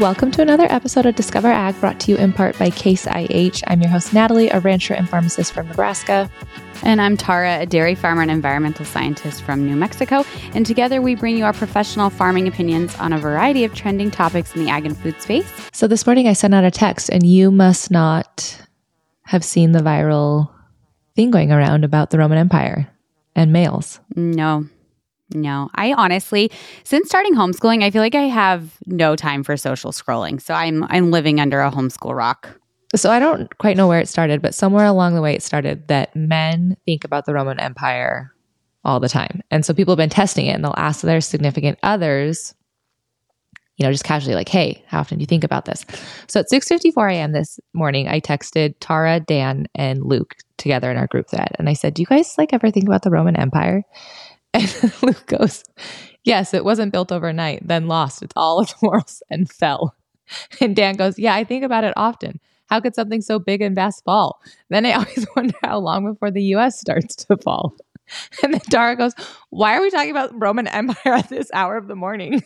Welcome to another episode of Discover Ag brought to you in part by Case IH. I'm your host, Natalie, a rancher and pharmacist from Nebraska. And I'm Tara, a dairy farmer and environmental scientist from New Mexico. And together we bring you our professional farming opinions on a variety of trending topics in the ag and food space. So this morning I sent out a text, and you must not have seen the viral thing going around about the Roman Empire and males. No, no, I honestly, since starting homeschooling, I feel like I have no time for social scrolling. So I'm I'm living under a homeschool rock. So I don't quite know where it started, but somewhere along the way it started that men think about the Roman Empire all the time. And so people have been testing it and they'll ask their significant others, you know, just casually like, "Hey, how often do you think about this?" So at 6:54 a.m. this morning, I texted Tara, Dan, and Luke together in our group thread, and I said, "Do you guys like ever think about the Roman Empire?" And Luke goes, Yes, it wasn't built overnight, then lost its all its morals and fell. And Dan goes, Yeah, I think about it often. How could something so big and vast fall? Then I always wonder how long before the US starts to fall. And then Tara goes, Why are we talking about Roman Empire at this hour of the morning?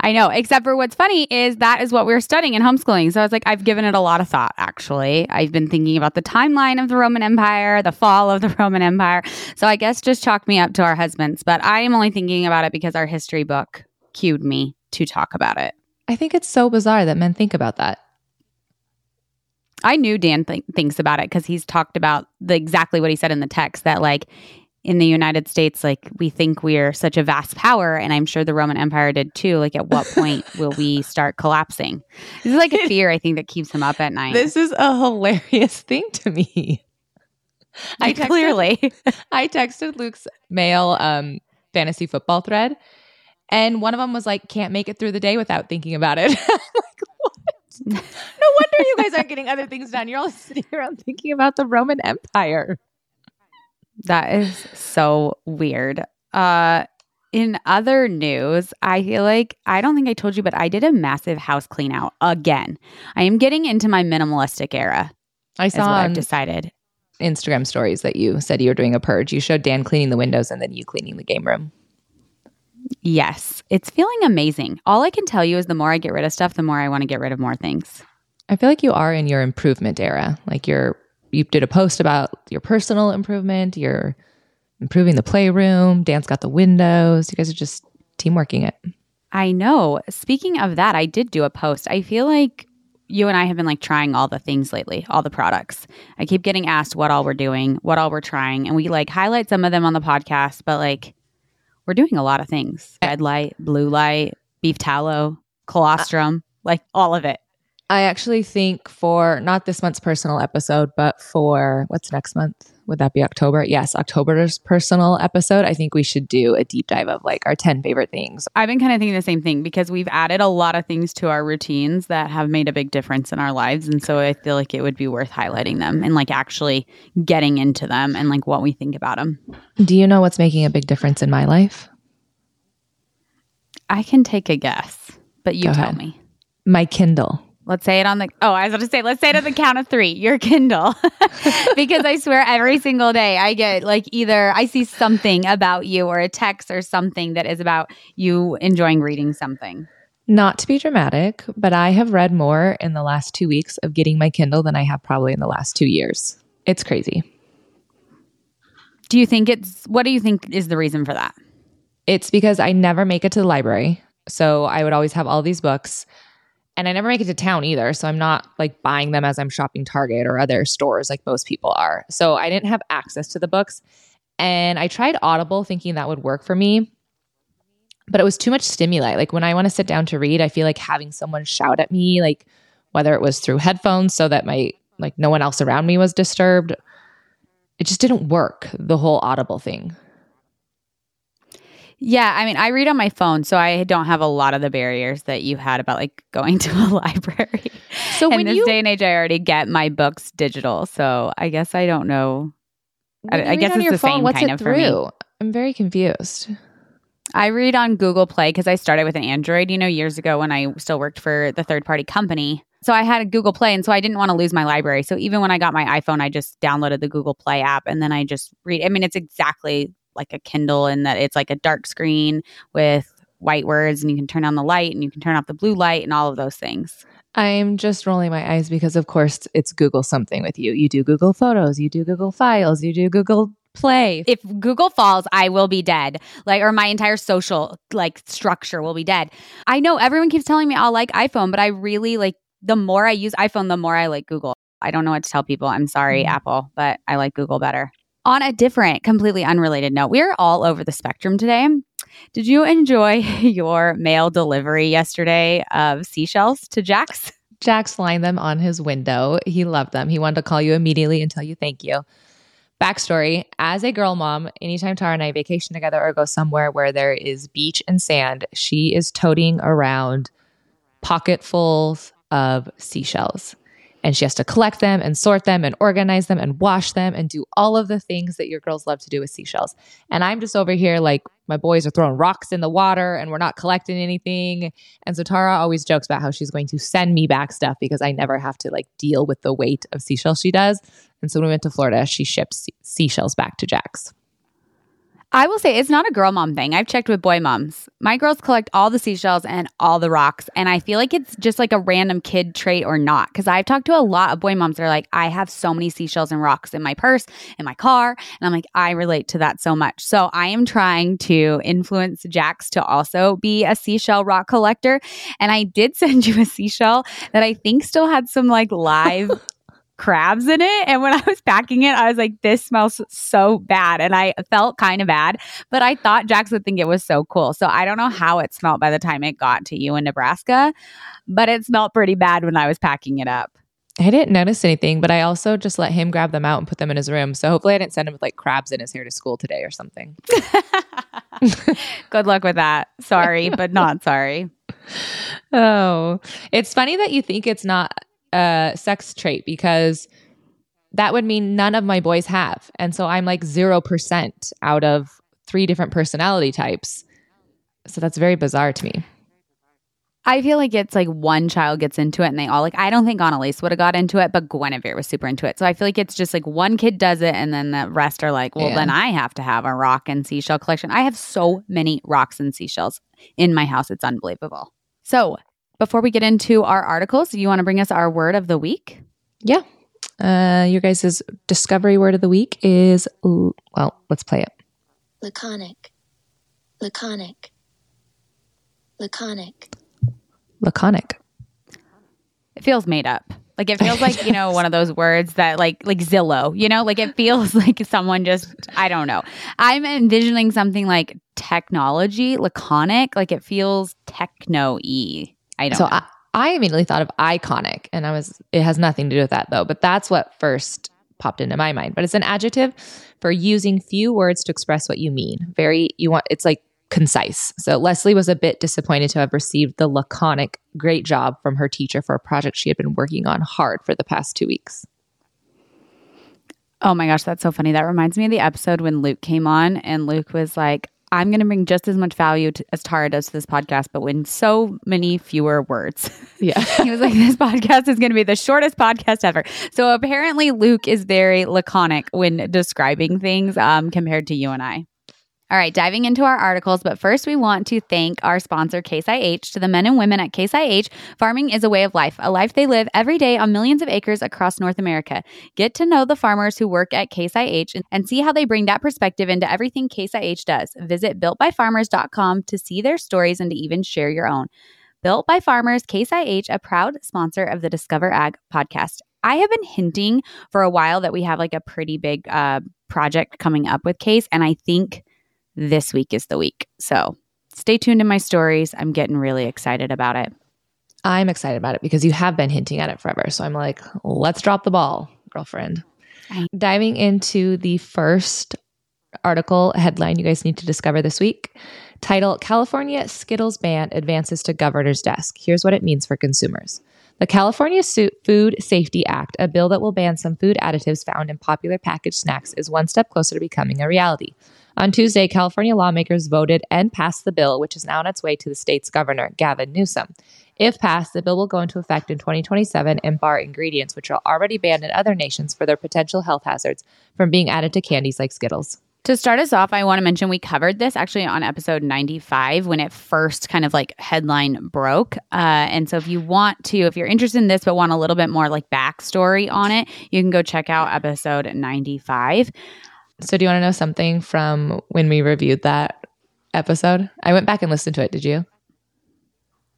I know, except for what's funny is that is what we're studying in homeschooling. So I was like I've given it a lot of thought actually. I've been thinking about the timeline of the Roman Empire, the fall of the Roman Empire. So I guess just chalk me up to our husbands, but I am only thinking about it because our history book cued me to talk about it. I think it's so bizarre that men think about that. I knew Dan th- thinks about it because he's talked about the exactly what he said in the text that like in the United States, like we think we're such a vast power, and I'm sure the Roman Empire did too. Like, at what point will we start collapsing? This is like a fear I think that keeps him up at night. This is a hilarious thing to me. I texted, clearly, I texted Luke's male um, fantasy football thread, and one of them was like, "Can't make it through the day without thinking about it." like. No wonder you guys aren't getting other things done. You're all sitting around thinking about the Roman Empire. That is so weird. Uh in other news, I feel like I don't think I told you, but I did a massive house clean out again. I am getting into my minimalistic era. I saw I've decided Instagram stories that you said you were doing a purge. You showed Dan cleaning the windows and then you cleaning the game room. Yes, it's feeling amazing. All I can tell you is the more I get rid of stuff, the more I want to get rid of more things. I feel like you are in your improvement era. Like you're you did a post about your personal improvement, you're improving the playroom, Dan's got the windows. You guys are just teamworking it. I know. Speaking of that, I did do a post. I feel like you and I have been like trying all the things lately, all the products. I keep getting asked what all we're doing, what all we're trying, and we like highlight some of them on the podcast, but like we're doing a lot of things. Eh. Red light, blue light, beef tallow, colostrum, like all of it. I actually think for not this month's personal episode, but for what's next month? Would that be October? Yes, October's personal episode. I think we should do a deep dive of like our 10 favorite things. I've been kind of thinking the same thing because we've added a lot of things to our routines that have made a big difference in our lives. And so I feel like it would be worth highlighting them and like actually getting into them and like what we think about them. Do you know what's making a big difference in my life? I can take a guess, but you Go tell ahead. me. My Kindle. Let's say it on the. Oh, I was going to say, let's say it on the count of three. Your Kindle, because I swear every single day I get like either I see something about you or a text or something that is about you enjoying reading something. Not to be dramatic, but I have read more in the last two weeks of getting my Kindle than I have probably in the last two years. It's crazy. Do you think it's? What do you think is the reason for that? It's because I never make it to the library, so I would always have all these books and I never make it to town either. So I'm not like buying them as I'm shopping Target or other stores like most people are. So I didn't have access to the books. And I tried Audible thinking that would work for me. But it was too much stimuli. Like when I want to sit down to read, I feel like having someone shout at me, like whether it was through headphones so that my like no one else around me was disturbed. It just didn't work, the whole Audible thing. Yeah, I mean, I read on my phone, so I don't have a lot of the barriers that you had about like going to a library. So in this you, day and age, I already get my books digital, so I guess I don't know. I, I guess it's the phone, same kind of through? for me. I'm very confused. I read on Google Play because I started with an Android, you know, years ago when I still worked for the third party company. So I had a Google Play, and so I didn't want to lose my library. So even when I got my iPhone, I just downloaded the Google Play app, and then I just read. I mean, it's exactly like a Kindle and that it's like a dark screen with white words and you can turn on the light and you can turn off the blue light and all of those things. I'm just rolling my eyes because, of course, it's Google something with you. You do Google Photos, you do Google Files, you do Google Play. If Google falls, I will be dead. Like, or my entire social like structure will be dead. I know everyone keeps telling me I'll like iPhone, but I really like the more I use iPhone, the more I like Google. I don't know what to tell people. I'm sorry, mm-hmm. Apple, but I like Google better. On a different, completely unrelated note, we're all over the spectrum today. Did you enjoy your mail delivery yesterday of seashells to Jax? Jax lined them on his window. He loved them. He wanted to call you immediately and tell you thank you. Backstory As a girl mom, anytime Tara and I vacation together or go somewhere where there is beach and sand, she is toting around pocketfuls of seashells and she has to collect them and sort them and organize them and wash them and do all of the things that your girls love to do with seashells. And I'm just over here like my boys are throwing rocks in the water and we're not collecting anything. And so Tara always jokes about how she's going to send me back stuff because I never have to like deal with the weight of seashells she does. And so when we went to Florida, she ships seashells back to Jax. I will say it's not a girl mom thing. I've checked with boy moms. My girls collect all the seashells and all the rocks. And I feel like it's just like a random kid trait or not. Cause I've talked to a lot of boy moms that are like, I have so many seashells and rocks in my purse, in my car. And I'm like, I relate to that so much. So I am trying to influence Jax to also be a seashell rock collector. And I did send you a seashell that I think still had some like live crabs in it. And when I was packing it, I was like, this smells so bad. And I felt kind of bad, but I thought Jax would think it was so cool. So I don't know how it smelled by the time it got to you in Nebraska, but it smelled pretty bad when I was packing it up. I didn't notice anything, but I also just let him grab them out and put them in his room. So hopefully I didn't send him with like crabs in his hair to school today or something. Good luck with that. Sorry, but not sorry. Oh, it's funny that you think it's not a sex trait because that would mean none of my boys have. And so I'm like 0% out of three different personality types. So that's very bizarre to me. I feel like it's like one child gets into it and they all like, I don't think Annalise would have got into it, but Guinevere was super into it. So I feel like it's just like one kid does it and then the rest are like, well, yeah. then I have to have a rock and seashell collection. I have so many rocks and seashells in my house. It's unbelievable. So before we get into our articles, you want to bring us our word of the week? Yeah. Uh, your guys' discovery word of the week is, well, let's play it. Laconic. Laconic. Laconic. Laconic. It feels made up. Like it feels like, you know, one of those words that like like Zillow, you know, like it feels like someone just I don't know. I'm envisioning something like technology, laconic, like it feels techno-y. I don't. So I, I immediately thought of iconic, and I was. It has nothing to do with that though. But that's what first popped into my mind. But it's an adjective for using few words to express what you mean. Very. You want. It's like concise. So Leslie was a bit disappointed to have received the laconic great job from her teacher for a project she had been working on hard for the past two weeks. Oh my gosh, that's so funny. That reminds me of the episode when Luke came on and Luke was like, I'm going to bring just as much value to, as Tara does to this podcast, but in so many fewer words. Yeah. he was like, this podcast is going to be the shortest podcast ever. So apparently, Luke is very laconic when describing things um, compared to you and I. All right, diving into our articles, but first we want to thank our sponsor, Case IH. To the men and women at Case IH, farming is a way of life, a life they live every day on millions of acres across North America. Get to know the farmers who work at Case IH and see how they bring that perspective into everything Case IH does. Visit builtbyfarmers.com to see their stories and to even share your own. Built by Farmers, Case IH, a proud sponsor of the Discover Ag podcast. I have been hinting for a while that we have like a pretty big uh, project coming up with Case, and I think this week is the week. So stay tuned in my stories. I'm getting really excited about it. I'm excited about it because you have been hinting at it forever. So I'm like, let's drop the ball, girlfriend. Diving into the first article headline you guys need to discover this week title California Skittles ban advances to governor's desk. Here's what it means for consumers. The California Food Safety Act, a bill that will ban some food additives found in popular packaged snacks, is one step closer to becoming a reality. On Tuesday, California lawmakers voted and passed the bill, which is now on its way to the state's governor, Gavin Newsom. If passed, the bill will go into effect in 2027 and bar ingredients which are already banned in other nations for their potential health hazards from being added to candies like Skittles. To start us off, I want to mention we covered this actually on episode 95 when it first kind of like headline broke. Uh, and so if you want to, if you're interested in this but want a little bit more like backstory on it, you can go check out episode 95. So, do you want to know something from when we reviewed that episode? I went back and listened to it. Did you?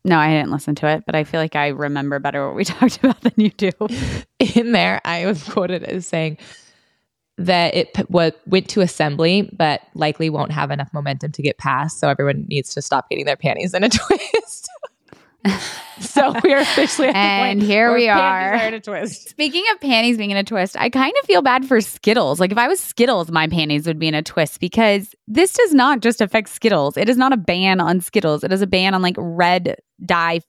No, I didn't listen to it, but I feel like I remember better what we talked about than you do. In there, I was quoted as saying that it p- what went to assembly, but likely won't have enough momentum to get past. So everyone needs to stop getting their panties in a twist. so we are officially at the And point here where we panties are. in a twist. Speaking of panties being in a twist, I kind of feel bad for Skittles. Like if I was Skittles, my panties would be in a twist because this does not just affect Skittles. It is not a ban on Skittles. It is a ban on like red dye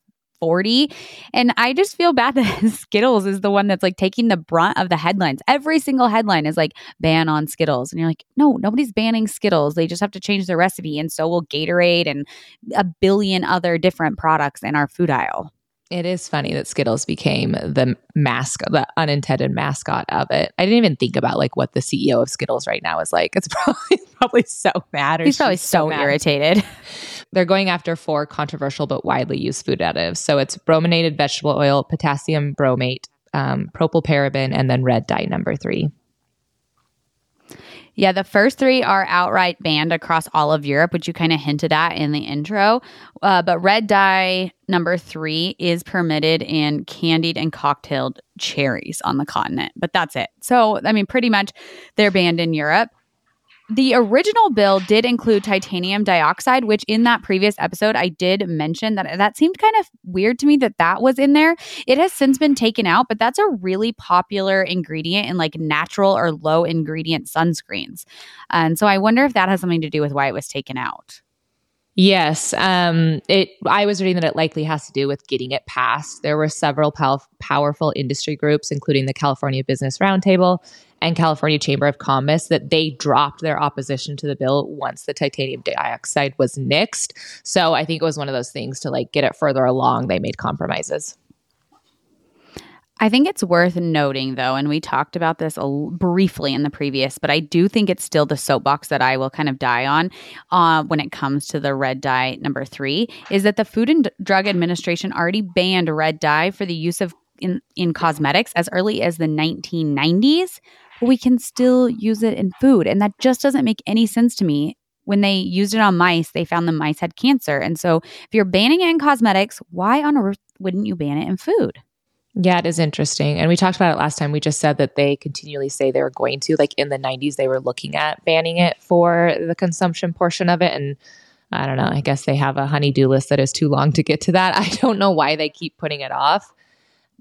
40. And I just feel bad that Skittles is the one that's like taking the brunt of the headlines. Every single headline is like ban on Skittles. And you're like, no, nobody's banning Skittles. They just have to change their recipe. And so will Gatorade and a billion other different products in our food aisle. It is funny that Skittles became the mascot, the unintended mascot of it. I didn't even think about like what the CEO of Skittles right now is like. It's probably probably so mad. Or He's probably she's so irritated. They're going after four controversial but widely used food additives. So it's brominated vegetable oil, potassium bromate, um, propylparaben, and then red dye number three. Yeah, the first three are outright banned across all of Europe, which you kind of hinted at in the intro. Uh, but red dye number three is permitted in candied and cocktailed cherries on the continent, but that's it. So, I mean, pretty much they're banned in Europe. The original bill did include titanium dioxide, which in that previous episode I did mention that that seemed kind of weird to me that that was in there. It has since been taken out, but that's a really popular ingredient in like natural or low ingredient sunscreens. And so I wonder if that has something to do with why it was taken out. Yes, um, it. I was reading that it likely has to do with getting it passed. There were several pow- powerful industry groups, including the California Business Roundtable and California Chamber of Commerce, that they dropped their opposition to the bill once the titanium dioxide was nixed. So I think it was one of those things to like get it further along. They made compromises. I think it's worth noting, though, and we talked about this briefly in the previous, but I do think it's still the soapbox that I will kind of die on uh, when it comes to the red dye number three is that the Food and D- Drug Administration already banned red dye for the use of in, in cosmetics as early as the 1990s, but we can still use it in food. And that just doesn't make any sense to me. When they used it on mice, they found the mice had cancer. And so if you're banning it in cosmetics, why on earth wouldn't you ban it in food? Yeah, it is interesting. And we talked about it last time. We just said that they continually say they're going to, like in the 90s, they were looking at banning it for the consumption portion of it. And I don't know, I guess they have a honeydew list that is too long to get to that. I don't know why they keep putting it off.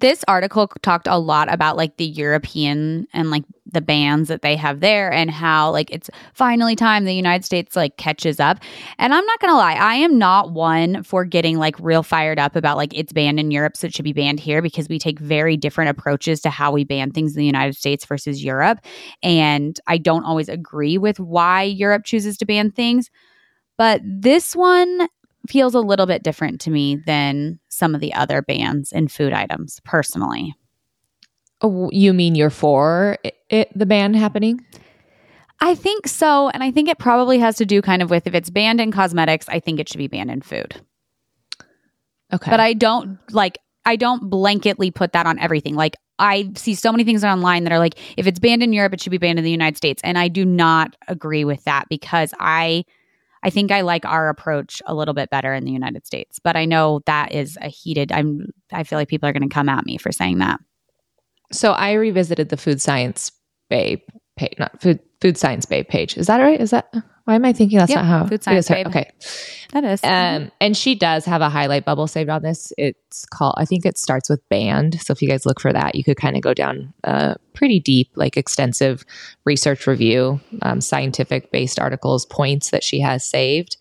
This article talked a lot about like the European and like the bans that they have there and how like it's finally time the United States like catches up. And I'm not going to lie, I am not one for getting like real fired up about like it's banned in Europe so it should be banned here because we take very different approaches to how we ban things in the United States versus Europe. And I don't always agree with why Europe chooses to ban things. But this one feels a little bit different to me than some of the other bans in food items personally. Oh, you mean you're for it, it, the ban happening? I think so. And I think it probably has to do kind of with if it's banned in cosmetics, I think it should be banned in food. Okay. But I don't like, I don't blanketly put that on everything. Like, I see so many things online that are like, if it's banned in Europe, it should be banned in the United States. And I do not agree with that because I. I think I like our approach a little bit better in the United States, but I know that is a heated. I'm. I feel like people are going to come at me for saying that. so I revisited the Food Science Babe page, not Food Food Science Babe page. Is that right? Is that why am I thinking that's Yep, not how Food Science is her- Okay. That is. Um, and she does have a highlight bubble saved on this. It's called, I think it starts with band. So if you guys look for that, you could kind of go down a pretty deep, like extensive research review, um, scientific based articles, points that she has saved.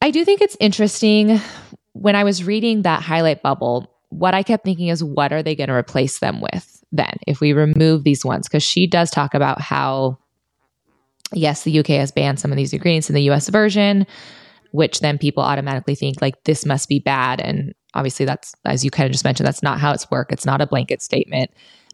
I do think it's interesting when I was reading that highlight bubble. What I kept thinking is, what are they going to replace them with then if we remove these ones? Because she does talk about how yes, the UK has banned some of these ingredients in the US version, which then people automatically think like this must be bad. And obviously, that's, as you kind of just mentioned, that's not how it's work. It's not a blanket statement.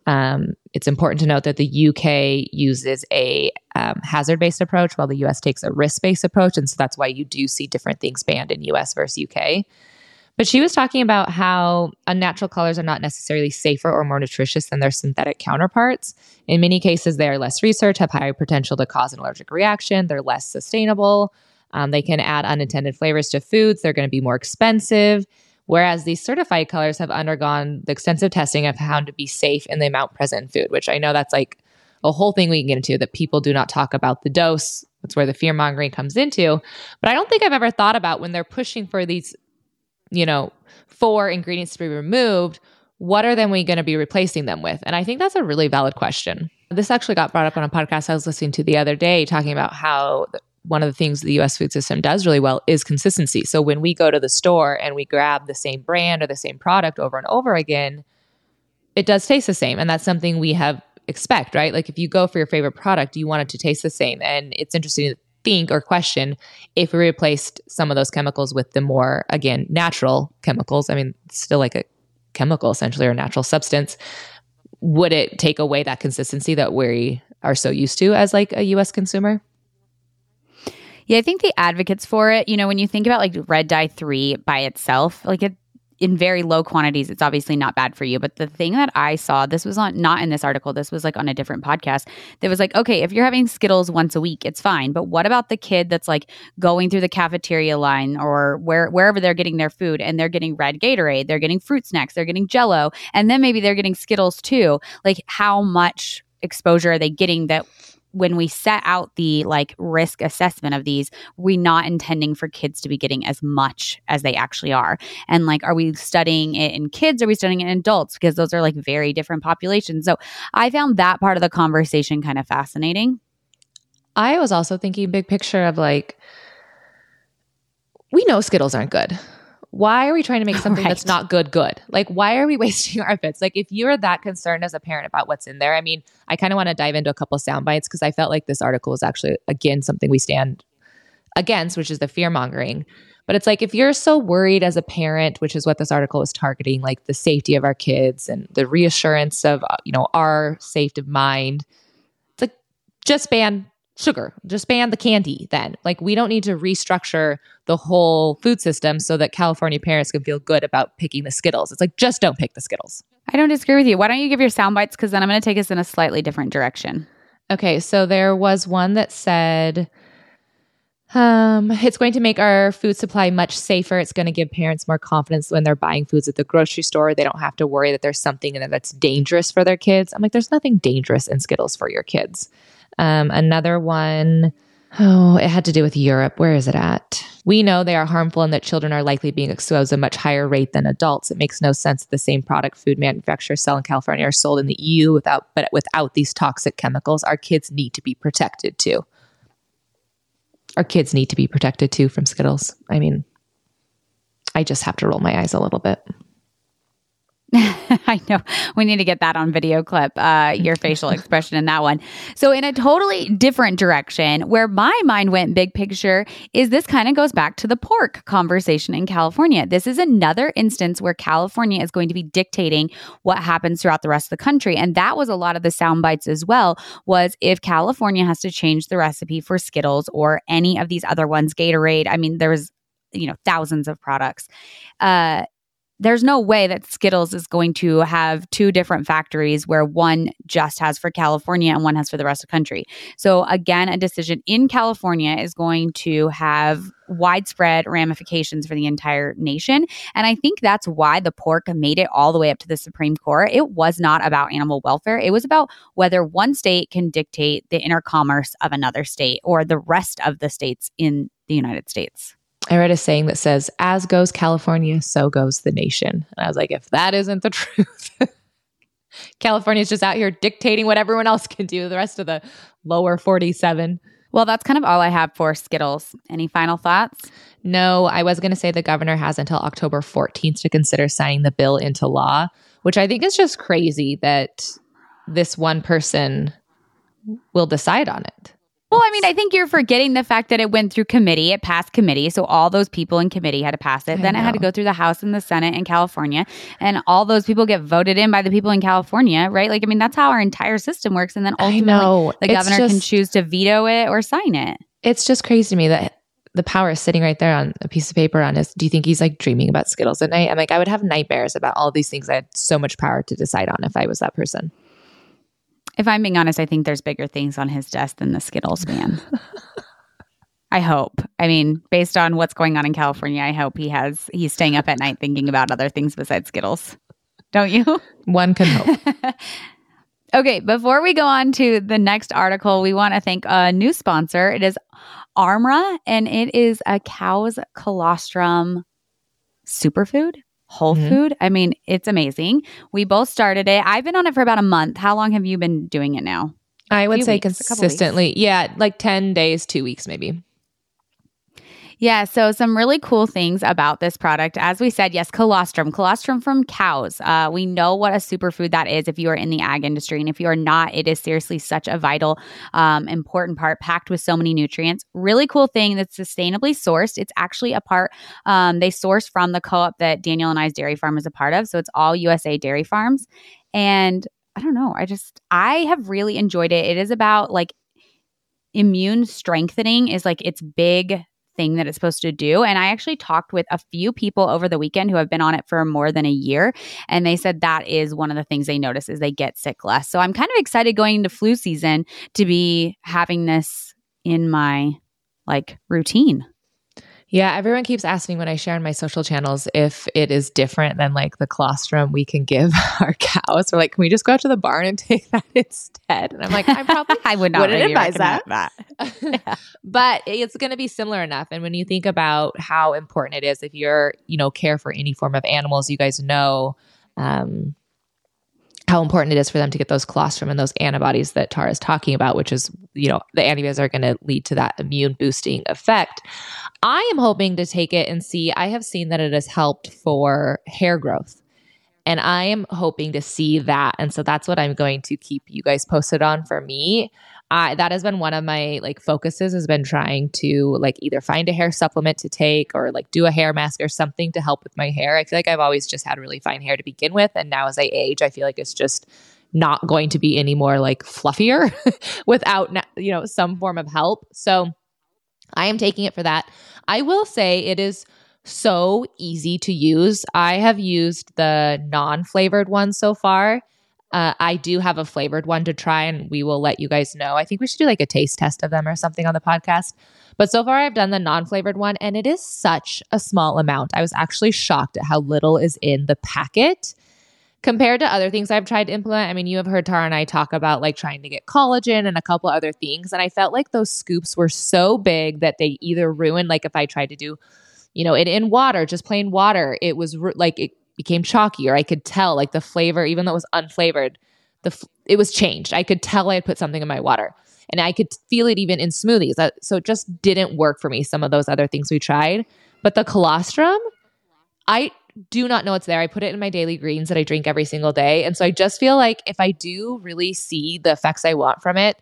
Um, it's important to note that the UK uses a um, hazard based approach, while the US takes a risk based approach. And so that's why you do see different things banned in US versus UK. But she was talking about how unnatural colors are not necessarily safer or more nutritious than their synthetic counterparts. In many cases, they are less researched, have higher potential to cause an allergic reaction, they're less sustainable. Um, they can add unintended flavors to foods, they're going to be more expensive. Whereas these certified colors have undergone the extensive testing of how to be safe in the amount present in food, which I know that's like a whole thing we can get into that people do not talk about the dose. That's where the fear mongering comes into. But I don't think I've ever thought about when they're pushing for these, you know, four ingredients to be removed, what are then we going to be replacing them with? And I think that's a really valid question. This actually got brought up on a podcast I was listening to the other day talking about how one of the things the US food system does really well is consistency. So when we go to the store and we grab the same brand or the same product over and over again, it does taste the same. And that's something we have expect, right? Like if you go for your favorite product, you want it to taste the same. And it's interesting think or question if we replaced some of those chemicals with the more, again, natural chemicals. I mean, still like a chemical essentially or natural substance. Would it take away that consistency that we are so used to as like a US consumer? Yeah, I think the advocates for it, you know, when you think about like red dye 3 by itself, like it in very low quantities, it's obviously not bad for you. But the thing that I saw, this was on not in this article, this was like on a different podcast. That was like, okay, if you're having Skittles once a week, it's fine. But what about the kid that's like going through the cafeteria line or where wherever they're getting their food and they're getting red Gatorade, they're getting fruit snacks, they're getting Jello, and then maybe they're getting Skittles too. Like, how much exposure are they getting that when we set out the like risk assessment of these, we're not intending for kids to be getting as much as they actually are. And like, are we studying it in kids? Are we studying it in adults? Because those are like very different populations. So I found that part of the conversation kind of fascinating. I was also thinking big picture of like, we know Skittles aren't good why are we trying to make something right. that's not good good? Like, why are we wasting our bits? Like, if you're that concerned as a parent about what's in there, I mean, I kind of want to dive into a couple sound bites because I felt like this article is actually, again, something we stand against, which is the fear mongering. But it's like if you're so worried as a parent, which is what this article is targeting, like the safety of our kids and the reassurance of, uh, you know, our safety of mind, it's like just ban sugar. Just ban the candy then. Like we don't need to restructure the whole food system so that California parents can feel good about picking the Skittles. It's like just don't pick the Skittles. I don't disagree with you. Why don't you give your sound bites because then I'm going to take us in a slightly different direction. Okay, so there was one that said um, it's going to make our food supply much safer. It's going to give parents more confidence when they're buying foods at the grocery store. They don't have to worry that there's something in it that's dangerous for their kids. I'm like, there's nothing dangerous in Skittles for your kids. Um, another one, oh, it had to do with Europe. Where is it at? We know they are harmful and that children are likely being exposed at a much higher rate than adults. It makes no sense that the same product food manufacturers sell in California are sold in the EU without, but without these toxic chemicals. Our kids need to be protected too. Our kids need to be protected too from Skittles. I mean, I just have to roll my eyes a little bit. I know we need to get that on video clip, uh, your facial expression in that one. So, in a totally different direction, where my mind went big picture, is this kind of goes back to the pork conversation in California. This is another instance where California is going to be dictating what happens throughout the rest of the country. And that was a lot of the sound bites as well, was if California has to change the recipe for Skittles or any of these other ones, Gatorade, I mean, there was you know thousands of products uh there's no way that Skittles is going to have two different factories where one just has for California and one has for the rest of the country. So again, a decision in California is going to have widespread ramifications for the entire nation. And I think that's why the pork made it all the way up to the Supreme Court. It was not about animal welfare. It was about whether one state can dictate the inner commerce of another state or the rest of the states in the United States. I read a saying that says, as goes California, so goes the nation. And I was like, if that isn't the truth, California's just out here dictating what everyone else can do, the rest of the lower 47. Well, that's kind of all I have for Skittles. Any final thoughts? No, I was going to say the governor has until October 14th to consider signing the bill into law, which I think is just crazy that this one person will decide on it. Well, I mean, I think you're forgetting the fact that it went through committee. It passed committee. So all those people in committee had to pass it. I then it had to go through the House and the Senate in California. And all those people get voted in by the people in California, right? Like, I mean, that's how our entire system works. And then ultimately, know. the governor can choose to veto it or sign it. It's just crazy to me that the power is sitting right there on a piece of paper on his. Do you think he's like dreaming about Skittles at night? I'm like, I would have nightmares about all these things I had so much power to decide on if I was that person. If I'm being honest, I think there's bigger things on his desk than the Skittles man. I hope. I mean, based on what's going on in California, I hope he has he's staying up at night thinking about other things besides Skittles. Don't you? One can hope. okay, before we go on to the next article, we want to thank a new sponsor. It is Armra, and it is a cow's colostrum superfood, whole Mhm. food. I mean, it's amazing. We both started it. I've been on it for about a month. How long have you been doing it now? I would say weeks, a couple weeks. consistently. Yeah, like 10 days, two weeks maybe. Yeah, so some really cool things about this product. As we said, yes, colostrum, colostrum from cows. Uh, we know what a superfood that is if you are in the ag industry. And if you are not, it is seriously such a vital, um, important part, packed with so many nutrients. Really cool thing that's sustainably sourced. It's actually a part, um, they source from the co op that Daniel and I's dairy farm is a part of. So it's all USA dairy farms. And I don't know, I just, I have really enjoyed it. It is about like, immune strengthening is like its big thing that it's supposed to do. And I actually talked with a few people over the weekend who have been on it for more than a year. And they said that is one of the things they notice is they get sick less. So I'm kind of excited going into flu season to be having this in my like routine. Yeah, everyone keeps asking when I share on my social channels if it is different than like the colostrum we can give our cows. Or like, can we just go out to the barn and take that instead? And I'm like, I'm probably I would not Wouldn't maybe advise recommend that. but it's going to be similar enough. And when you think about how important it is, if you're, you know, care for any form of animals, you guys know um, how important it is for them to get those colostrum and those antibodies that Tara is talking about, which is, you know, the antibodies are going to lead to that immune boosting effect. I am hoping to take it and see. I have seen that it has helped for hair growth. And I am hoping to see that. And so that's what I'm going to keep you guys posted on for me. I that has been one of my like focuses has been trying to like either find a hair supplement to take or like do a hair mask or something to help with my hair. I feel like I've always just had really fine hair to begin with. And now as I age, I feel like it's just not going to be any more like fluffier without you know some form of help. So I am taking it for that. I will say it is so easy to use. I have used the non flavored one so far. Uh, I do have a flavored one to try, and we will let you guys know. I think we should do like a taste test of them or something on the podcast. But so far, I've done the non flavored one, and it is such a small amount. I was actually shocked at how little is in the packet compared to other things I've tried to implement. I mean, you have heard Tara and I talk about like trying to get collagen and a couple other things. And I felt like those scoops were so big that they either ruined, like if I tried to do, you know, it in water, just plain water, it was like it became chalky, or I could tell like the flavor, even though it was unflavored, the f- it was changed. I could tell I had put something in my water. And I could feel it even in smoothies. So it just didn't work for me, some of those other things we tried. But the colostrum, I do not know it's there. I put it in my daily greens that I drink every single day. And so I just feel like if I do really see the effects I want from it,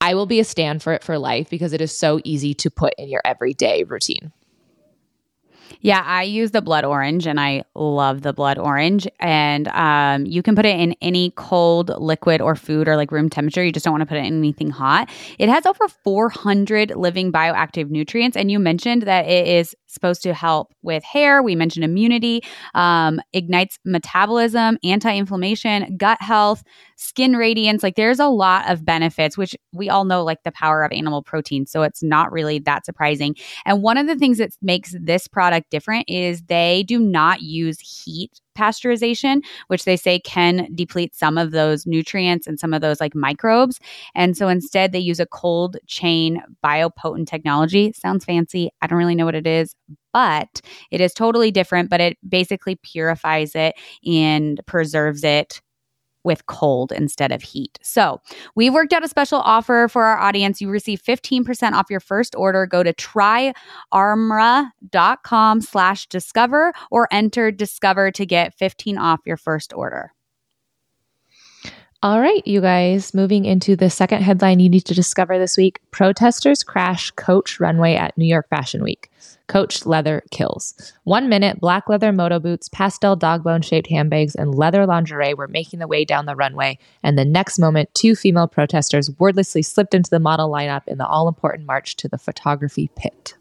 I will be a stand for it for life because it is so easy to put in your everyday routine. Yeah, I use the blood orange and I love the blood orange. And um, you can put it in any cold liquid or food or like room temperature. You just don't want to put it in anything hot. It has over 400 living bioactive nutrients. And you mentioned that it is supposed to help with hair. We mentioned immunity, um, ignites metabolism, anti inflammation, gut health, skin radiance. Like there's a lot of benefits, which we all know like the power of animal protein. So it's not really that surprising. And one of the things that makes this product different is they do not use heat pasteurization, which they say can deplete some of those nutrients and some of those like microbes. And so instead, they use a cold chain biopotent technology. Sounds fancy. I don't really know what it is, but it is totally different, but it basically purifies it and preserves it with cold instead of heat. So we've worked out a special offer for our audience. You receive 15% off your first order. Go to tryarmra.com slash discover or enter discover to get 15 off your first order. All right, you guys, moving into the second headline you need to discover this week protesters crash Coach runway at New York Fashion Week. Coach leather kills. One minute, black leather moto boots, pastel dog bone shaped handbags, and leather lingerie were making the way down the runway. And the next moment, two female protesters wordlessly slipped into the model lineup in the all important march to the photography pit.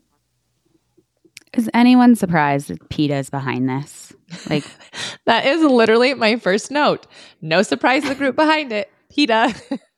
Is anyone surprised that PETA is behind this? Like, that is literally my first note. No surprise, the group behind it. PETA.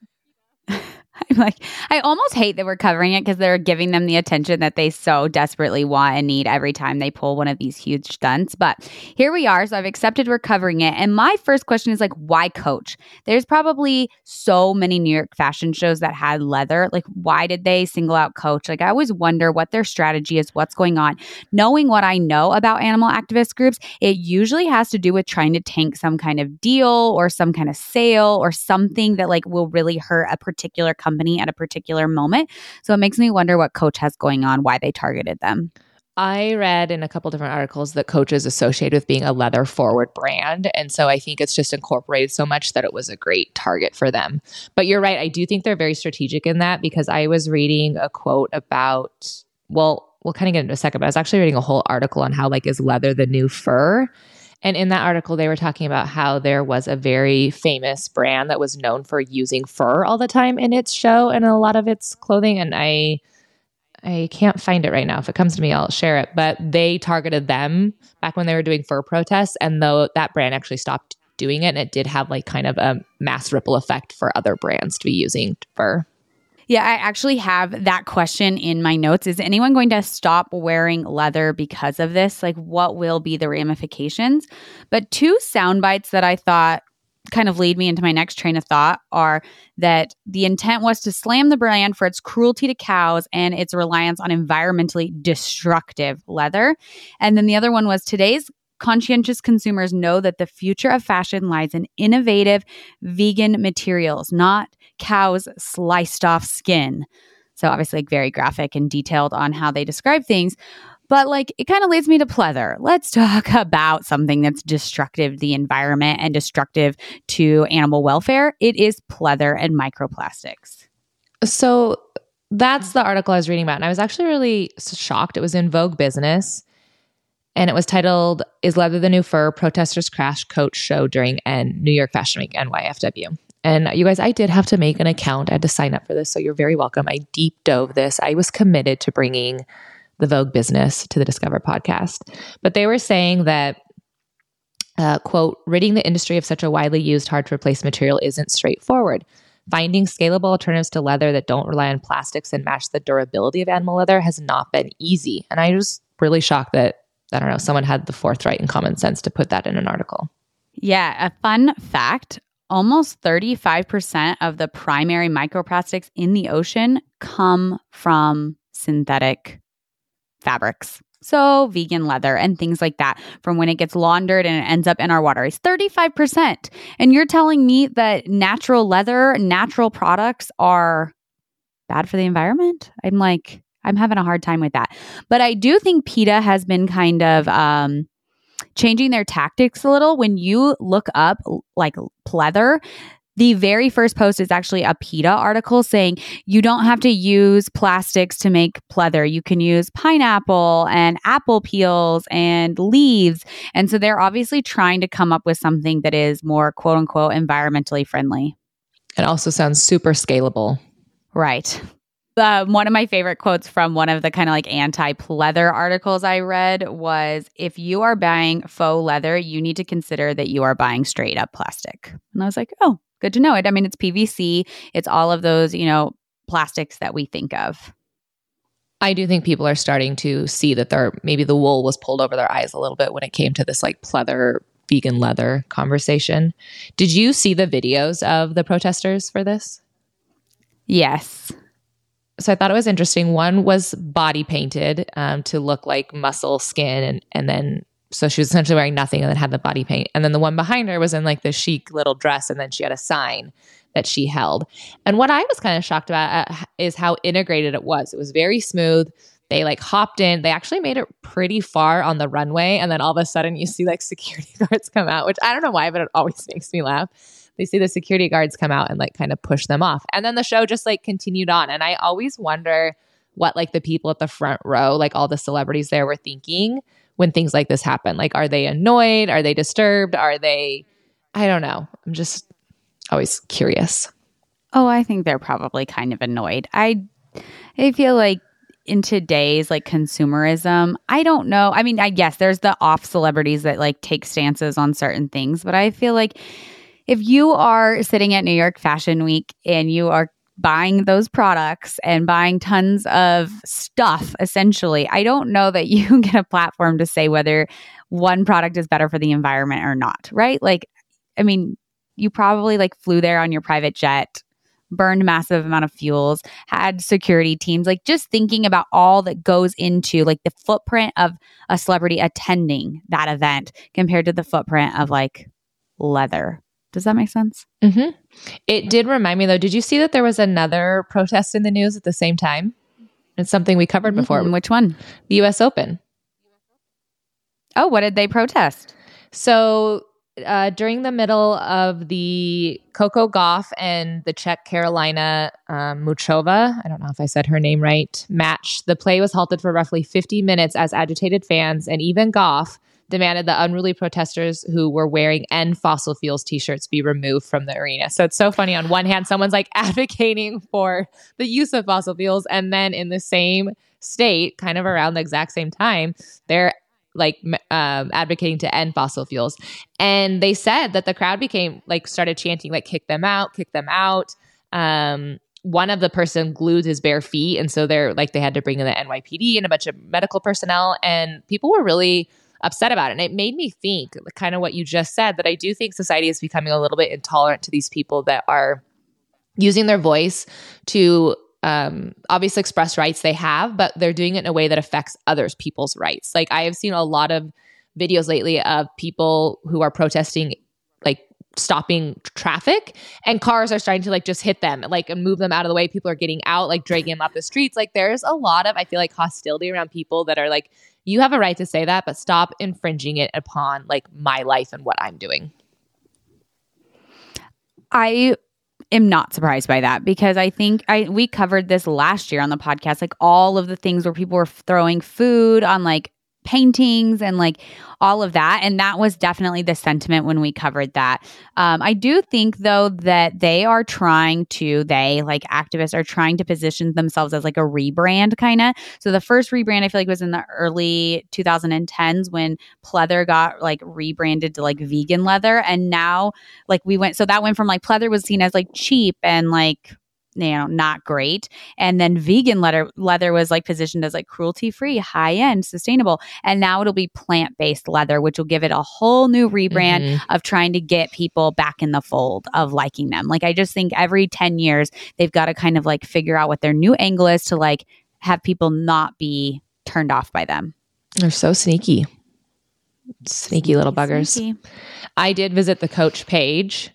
I'm like, I almost hate that we're covering it because they're giving them the attention that they so desperately want and need every time they pull one of these huge stunts. But here we are. So I've accepted we're covering it. And my first question is like, why coach? There's probably so many New York fashion shows that had leather. Like, why did they single out coach? Like, I always wonder what their strategy is, what's going on. Knowing what I know about animal activist groups, it usually has to do with trying to tank some kind of deal or some kind of sale or something that like will really hurt a particular company at a particular moment. So it makes me wonder what Coach has going on, why they targeted them. I read in a couple different articles that Coach is associated with being a leather forward brand. And so I think it's just incorporated so much that it was a great target for them. But you're right. I do think they're very strategic in that because I was reading a quote about, well, we'll kind of get into a second, but I was actually reading a whole article on how, like, is leather the new fur? And in that article, they were talking about how there was a very famous brand that was known for using fur all the time in its show and a lot of its clothing. And I, I can't find it right now. If it comes to me, I'll share it. But they targeted them back when they were doing fur protests. And though that brand actually stopped doing it, and it did have like kind of a mass ripple effect for other brands to be using fur. Yeah, I actually have that question in my notes. Is anyone going to stop wearing leather because of this? Like, what will be the ramifications? But two sound bites that I thought kind of lead me into my next train of thought are that the intent was to slam the brand for its cruelty to cows and its reliance on environmentally destructive leather. And then the other one was today's conscientious consumers know that the future of fashion lies in innovative vegan materials, not cow's sliced off skin. So obviously like very graphic and detailed on how they describe things. But like it kind of leads me to pleather. Let's talk about something that's destructive to the environment and destructive to animal welfare. It is pleather and microplastics. So that's the article I was reading about. And I was actually really shocked. It was in Vogue Business and it was titled Is Leather the New Fur? Protesters Crash Coach Show During N New York Fashion Week NYFW. And you guys, I did have to make an account. I had to sign up for this. So you're very welcome. I deep dove this. I was committed to bringing the Vogue business to the Discover podcast. But they were saying that, uh, quote, ridding the industry of such a widely used, hard to replace material isn't straightforward. Finding scalable alternatives to leather that don't rely on plastics and match the durability of animal leather has not been easy. And I was really shocked that, I don't know, someone had the forthright and common sense to put that in an article. Yeah, a fun fact almost 35% of the primary microplastics in the ocean come from synthetic fabrics. So, vegan leather and things like that from when it gets laundered and it ends up in our water is 35%. And you're telling me that natural leather, natural products are bad for the environment? I'm like, I'm having a hard time with that. But I do think PETA has been kind of um, changing their tactics a little. When you look up like pleather, the very first post is actually a PETA article saying you don't have to use plastics to make pleather. You can use pineapple and apple peels and leaves. And so they're obviously trying to come up with something that is more quote unquote environmentally friendly. It also sounds super scalable. Right. Uh, one of my favorite quotes from one of the kind of like anti pleather articles I read was if you are buying faux leather, you need to consider that you are buying straight up plastic. And I was like, oh, good to know it. I mean, it's PVC, it's all of those, you know, plastics that we think of. I do think people are starting to see that they're maybe the wool was pulled over their eyes a little bit when it came to this like pleather vegan leather conversation. Did you see the videos of the protesters for this? Yes so I thought it was interesting. One was body painted um, to look like muscle skin, and and then so she was essentially wearing nothing, and then had the body paint. And then the one behind her was in like the chic little dress, and then she had a sign that she held. And what I was kind of shocked about uh, is how integrated it was. It was very smooth. They like hopped in. They actually made it pretty far on the runway, and then all of a sudden you see like security guards come out, which I don't know why, but it always makes me laugh they see the security guards come out and like kind of push them off. And then the show just like continued on. And I always wonder what like the people at the front row, like all the celebrities there were thinking when things like this happen. Like, are they annoyed? Are they disturbed? Are they, I don't know. I'm just always curious. Oh, I think they're probably kind of annoyed. I I feel like in today's like consumerism, I don't know. I mean, I guess there's the off celebrities that like take stances on certain things, but I feel like if you are sitting at New York Fashion Week and you are buying those products and buying tons of stuff essentially, I don't know that you get a platform to say whether one product is better for the environment or not, right? Like I mean, you probably like flew there on your private jet burned massive amount of fuels, had security teams, like just thinking about all that goes into like the footprint of a celebrity attending that event compared to the footprint of like leather. Does that make sense? Mm-hmm. It did remind me though. Did you see that there was another protest in the news at the same time? It's something we covered before. Mm-hmm. Which one? The U.S. Open. Oh, what did they protest? So uh, during the middle of the Coco Gauff and the Czech Carolina um, Muchova, I don't know if I said her name right, match, the play was halted for roughly 50 minutes as agitated fans and even Gauff demanded the unruly protesters who were wearing End Fossil Fuels t shirts be removed from the arena. So it's so funny. On one hand, someone's like advocating for the use of fossil fuels, and then in the same state, kind of around the exact same time, they're like um, advocating to end fossil fuels. And they said that the crowd became like started chanting like "kick them out, kick them out." Um, one of the person glued his bare feet, and so they're like they had to bring in the NYPD and a bunch of medical personnel, and people were really upset about it. And it made me think, kind of what you just said, that I do think society is becoming a little bit intolerant to these people that are using their voice to um, obviously express rights they have, but they're doing it in a way that affects others people's rights. Like I have seen a lot of videos lately of people who are protesting stopping traffic and cars are starting to like just hit them like and move them out of the way. People are getting out like dragging them up the streets. Like there's a lot of i feel like hostility around people that are like you have a right to say that but stop infringing it upon like my life and what i'm doing. I am not surprised by that because I think I we covered this last year on the podcast like all of the things where people were throwing food on like paintings and like all of that. And that was definitely the sentiment when we covered that. Um, I do think, though, that they are trying to, they like activists are trying to position themselves as like a rebrand kind of. So the first rebrand I feel like was in the early 2010s when pleather got like rebranded to like vegan leather. And now, like, we went, so that went from like pleather was seen as like cheap and like you know not great. And then vegan leather leather was like positioned as like cruelty free high end sustainable. And now it'll be plant based leather which will give it a whole new rebrand mm-hmm. of trying to get people back in the fold of liking them. Like i just think every 10 years they've got to kind of like figure out what their new angle is to like have people not be turned off by them. They're so sneaky. Sneaky, little buggers. sneaky. i did visit the coach page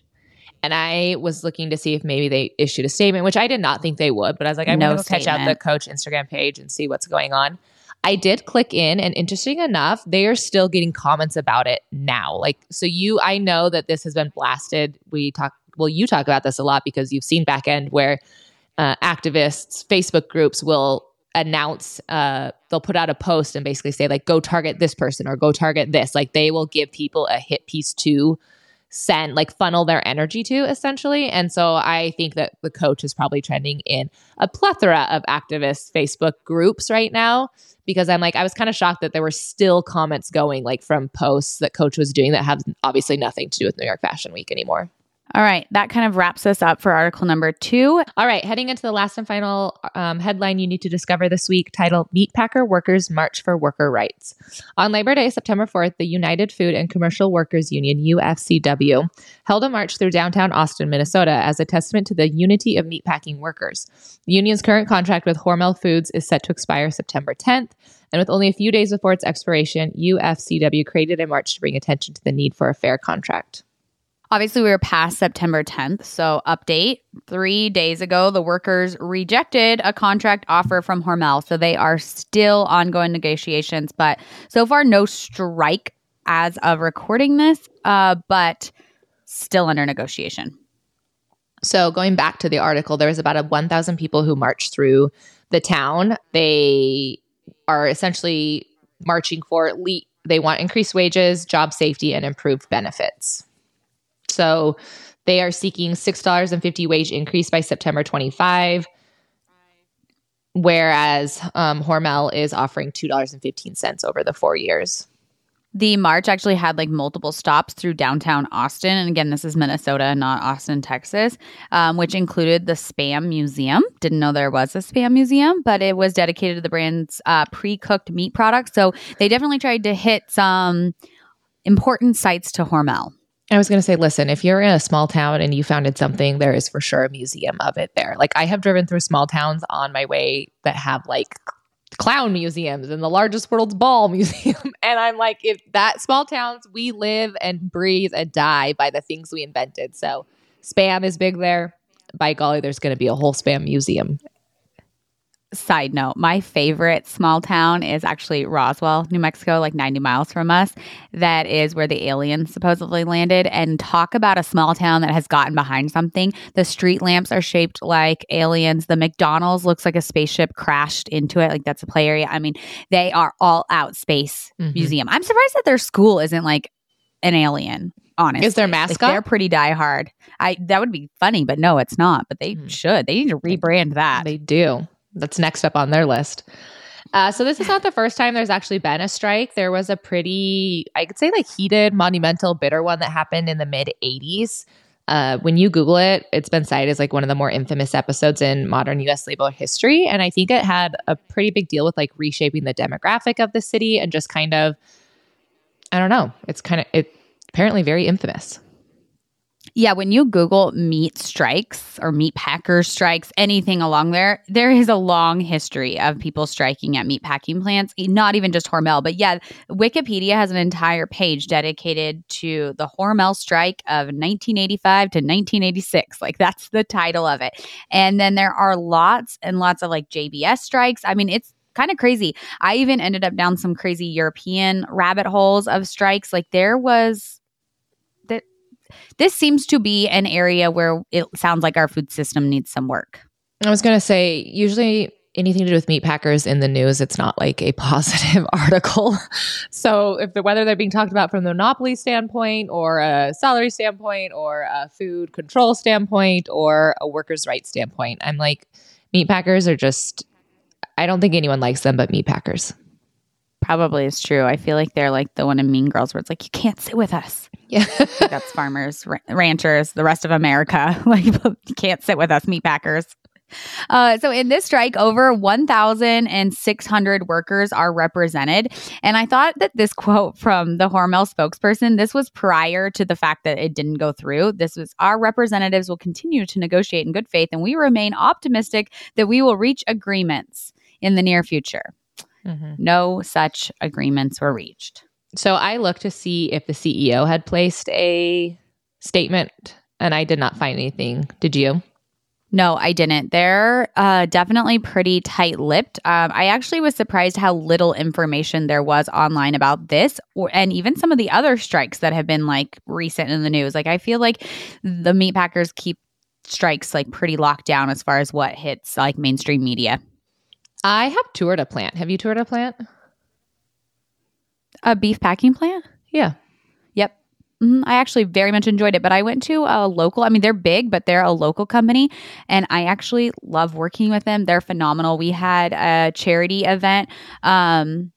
and I was looking to see if maybe they issued a statement, which I did not think they would, but I was like, I'm no going to catch out the coach Instagram page and see what's going on. I did click in, and interesting enough, they are still getting comments about it now. Like, so you, I know that this has been blasted. We talk, well, you talk about this a lot because you've seen back end where uh, activists, Facebook groups will announce, uh, they'll put out a post and basically say, like, go target this person or go target this. Like, they will give people a hit piece to send like funnel their energy to essentially. And so i think that the coach is probably trending in a plethora of activist facebook groups right now because i'm like i was kind of shocked that there were still comments going like from posts that coach was doing that have obviously nothing to do with new york fashion week anymore all right, that kind of wraps us up for article number two. All right, heading into the last and final um, headline you need to discover this week titled Meatpacker Workers March for Worker Rights. On Labor Day, September 4th, the United Food and Commercial Workers Union, UFCW, held a march through downtown Austin, Minnesota as a testament to the unity of meatpacking workers. The union's current contract with Hormel Foods is set to expire September 10th. And with only a few days before its expiration, UFCW created a march to bring attention to the need for a fair contract. Obviously, we were past September 10th. So, update three days ago, the workers rejected a contract offer from Hormel. So, they are still ongoing negotiations, but so far, no strike as of recording this. Uh, but still under negotiation. So, going back to the article, there was about a 1,000 people who marched through the town. They are essentially marching for le- they want increased wages, job safety, and improved benefits. So, they are seeking $6.50 wage increase by September 25, whereas um, Hormel is offering $2.15 over the four years. The march actually had like multiple stops through downtown Austin. And again, this is Minnesota, not Austin, Texas, um, which included the Spam Museum. Didn't know there was a Spam Museum, but it was dedicated to the brand's uh, pre cooked meat products. So they definitely tried to hit some important sites to Hormel. I was going to say, listen, if you're in a small town and you founded something, there is for sure a museum of it there. Like I have driven through small towns on my way that have like clown museums and the largest world's ball museum. and I'm like, if that small towns, we live and breathe and die by the things we invented. So spam is big there. By golly, there's going to be a whole spam museum Side note, my favorite small town is actually Roswell, New Mexico, like 90 miles from us. That is where the aliens supposedly landed. And talk about a small town that has gotten behind something. The street lamps are shaped like aliens. The McDonald's looks like a spaceship crashed into it. Like that's a play area. I mean, they are all out space Mhm. museum. I'm surprised that their school isn't like an alien. Honestly, Is their Like, mascot? they're pretty diehard. I that would be funny, but no, it's not. But they Mhm. should. They need to rebrand that. They do. That's next up on their list. Uh, so this is not the first time there's actually been a strike. There was a pretty, I could say, like heated, monumental, bitter one that happened in the mid '80s. Uh, when you Google it, it's been cited as like one of the more infamous episodes in modern U.S. labor history, and I think it had a pretty big deal with like reshaping the demographic of the city and just kind of, I don't know, it's kind of it apparently very infamous. Yeah, when you Google meat strikes or meat packers strikes, anything along there, there is a long history of people striking at meat packing plants, not even just Hormel. But yeah, Wikipedia has an entire page dedicated to the Hormel strike of 1985 to 1986. Like that's the title of it. And then there are lots and lots of like JBS strikes. I mean, it's kind of crazy. I even ended up down some crazy European rabbit holes of strikes. Like there was this seems to be an area where it sounds like our food system needs some work. I was going to say, usually anything to do with meat packers in the news, it's not like a positive article. So if the whether they're being talked about from the monopoly standpoint or a salary standpoint or a food control standpoint or a workers' rights standpoint, I'm like, meat packers are just, I don't think anyone likes them but meat packers. Probably is true. I feel like they're like the one in Mean Girls where it's like, you can't sit with us. Yeah. That's farmers, ra- ranchers, the rest of America. Like, you can't sit with us, meat packers. Uh, so in this strike, over 1,600 workers are represented. And I thought that this quote from the Hormel spokesperson, this was prior to the fact that it didn't go through. This was our representatives will continue to negotiate in good faith, and we remain optimistic that we will reach agreements in the near future. Mhm. No such agreements were reached. So I looked to see if the CEO had placed a statement and I did not find anything. Did you? No, I didn't. They're uh, definitely pretty tight lipped. Um, I actually was surprised how little information there was online about this or, and even some of the other strikes that have been like recent in the news. Like, I feel like the meat packers keep strikes like pretty locked down as far as what hits like mainstream media. I have toured a plant. Have you toured a plant? A beef packing plant? Yeah. Yep. Mhm. I actually very much enjoyed it, but I went to a local. I mean, they're big, but they're a local company, and I actually love working with them. They're phenomenal. We had a charity event um,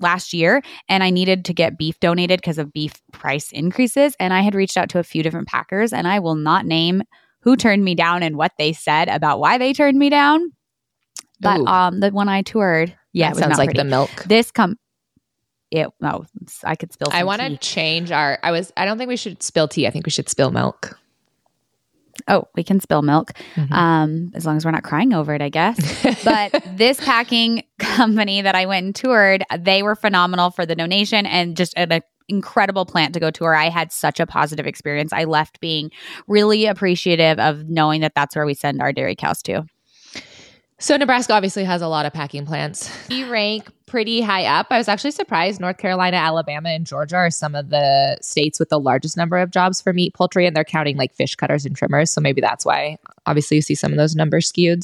last year, and I needed to get beef donated because of beef price increases, and I had reached out to a few different packers, and I will not name who turned me down and what they said about why they turned me down. But Ooh. um, the one I toured, yeah, That it was sounds not like pretty. the milk. this come. It no, I could spill. I want to change our. I was. I don't think we should spill tea. I think we should spill milk. Oh, we can spill milk Mhm. um, as long as we're not crying over it, I guess. but this packing company that I went and toured, they were phenomenal for the donation and just an incredible plant to go tour. I had such a positive experience. I left being really appreciative of knowing that that's where we send our dairy cows to. So Nebraska obviously has a lot of packing plants. We rank pretty high up. I was actually surprised North Carolina, Alabama, and Georgia are some of the states with the largest number of jobs for meat, poultry, and they're counting like fish cutters and trimmers. So maybe that's why obviously you see some of those numbers skewed.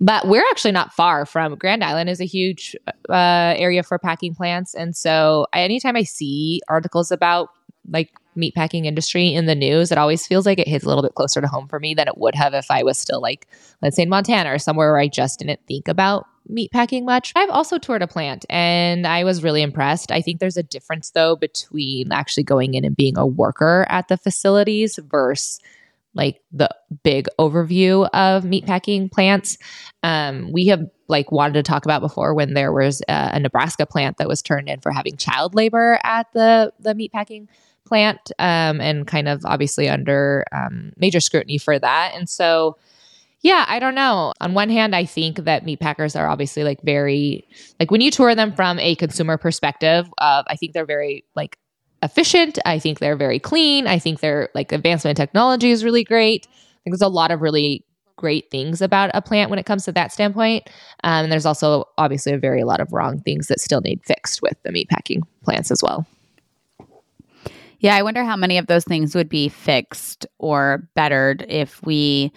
But we're actually not far from Grand Island is a huge uh, area for packing plants. And so anytime I see articles about like meatpacking industry in the news, it always feels like it hits a little bit closer to home for me than it would have if I was still like, let's say in Montana or somewhere where I just didn't think about meatpacking much. I've also toured a plant and I was really impressed. I think there's a difference though between actually going in and being a worker at the facilities versus like the big overview of meatpacking plants. Um, we have like wanted to talk about before when there was a, a Nebraska plant that was turned in for having child labor at the the meatpacking plant um, and kind of obviously under um, major scrutiny for that. And so, yeah, I don't know. On one hand, I think that meat packers are obviously like very, like when you tour them from a consumer perspective, I think they're very like efficient. I think they're very clean. I think their like advancement in technology is really great. I think there's a lot of really great things about a plant when it comes to that standpoint. Um, and there's also obviously a very lot of wrong things that still need fixed with the meat packing plants as well. Yeah, I wonder how many of those things would be fixed or bettered if we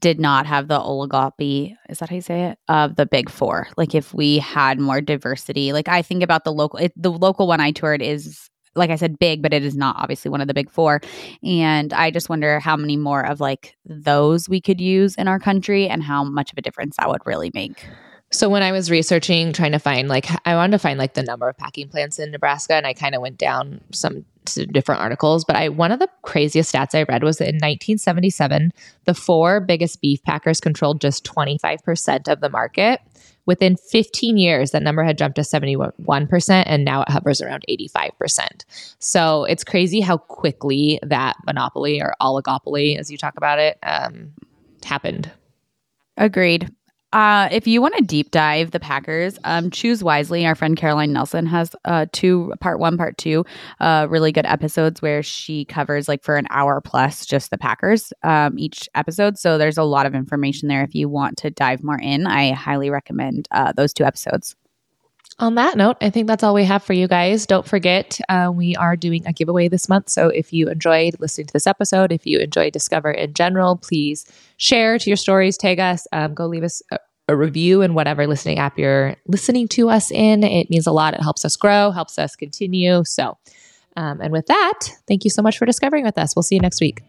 did not have the oligopoly is that how you say it? Of the big four. Like if we had more diversity. Like i think about the local it, the local one i toured is like i said big but it is not obviously one of the big four. And i just wonder how many more of like those we could use in our country and how much of a difference that would really make so when I was researching, trying to find like I wanted to find like the number of packing plants in Nebraska, and I kind of went down some different articles. But I one of the craziest stats I read was that in 1977, the four biggest beef packers controlled just 25 percent of the market. Within 15 years, that number had jumped to 71%, and now it hovers around 85%. So it's crazy how quickly that monopoly or oligopoly, as you talk about it, um, happened. Agreed. Uh, if you want to deep dive the Packers, um, choose wisely. Our friend Caroline Nelson has uh, two, part one, part two, uh, really good episodes where she covers like for an hour plus just the Packers um, each episode. So there's a lot of information there. If you want to dive more in, I highly recommend uh, those two episodes. On that note, I think that's all we have for you guys. Don't forget, uh, we are doing a giveaway this month. So if you enjoyed listening to this episode, if you enjoy Discover in general, please share to your stories, tag us, um, go leave us a, a review in whatever listening app you're listening to us in. It means a lot. It helps us grow, helps us continue. So, um, and with that, thank you so much for discovering with us. We'll see you next week.